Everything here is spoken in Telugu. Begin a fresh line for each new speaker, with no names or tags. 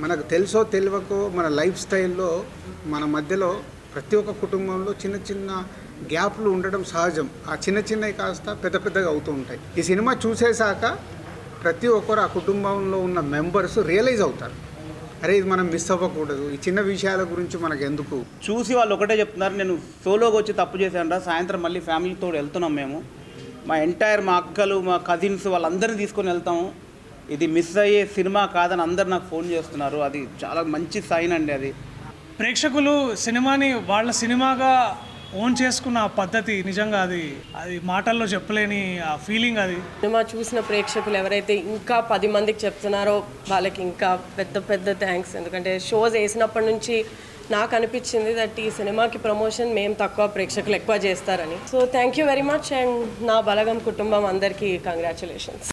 మనకు తెలుసో తెలియకో మన లైఫ్ స్టైల్లో మన మధ్యలో ప్రతి ఒక్క కుటుంబంలో చిన్న చిన్న గ్యాప్లు ఉండడం సహజం. ఆ చిన్న చిన్నవి కాస్త పెద్ద పెద్దగా అవుతూ ఉంటాయి. ఈ సినిమా చూసేశాక ప్రతి ఒక్కరు ఆ కుటుంబంలో ఉన్న మెంబర్స్ రియలైజ్ అవుతారు. అరే ఇది మనం మిస్ అవ్వకూడదు. ఈ చిన్న విషయాల గురించి మనకు ఎందుకు?
చూసి వాళ్ళు ఒకటే చెప్తున్నారు నేను సోలోగా వచ్చి తప్పు చేశాను సాయంత్రం మళ్ళీ ఫ్యామిలీతో వెళ్తున్నాం మేము. మా ఎంటైర్ మా అక్కలు మా కజిన్స్ వాళ్ళందరినీ తీసుకొని వెళ్తాము. ఇది మిస్ అయ్యే సినిమా కాదని అందరు నాకు ఫోన్ చేస్తున్నారు. అది చాలా మంచి సైన్ అండి అది.
ప్రేక్షకులు సినిమాని వాళ్ళ సినిమాగా ఓన్ చేసుకున్న ఆ పద్ధతి నిజంగా అది అది మాటల్లో చెప్పలేని ఆ ఫీలింగ్ అది.
సినిమా చూసిన ప్రేక్షకులు ఎవరైతే ఇంకా పది మందికి చెప్తున్నారో వాళ్ళకి ఇంకా పెద్ద పెద్ద థ్యాంక్స్ ఎందుకంటే షోస్ వేసినప్పటి నుంచి నాకు అనిపించింది దట్ ఈ సినిమాకి ప్రమోషన్ మేము తక్కువ ప్రేక్షకులు ఎక్కువ చేస్తారని. So thank you very much and నా బలగం కుటుంబం అందరికీ కంగ్రాచులేషన్స్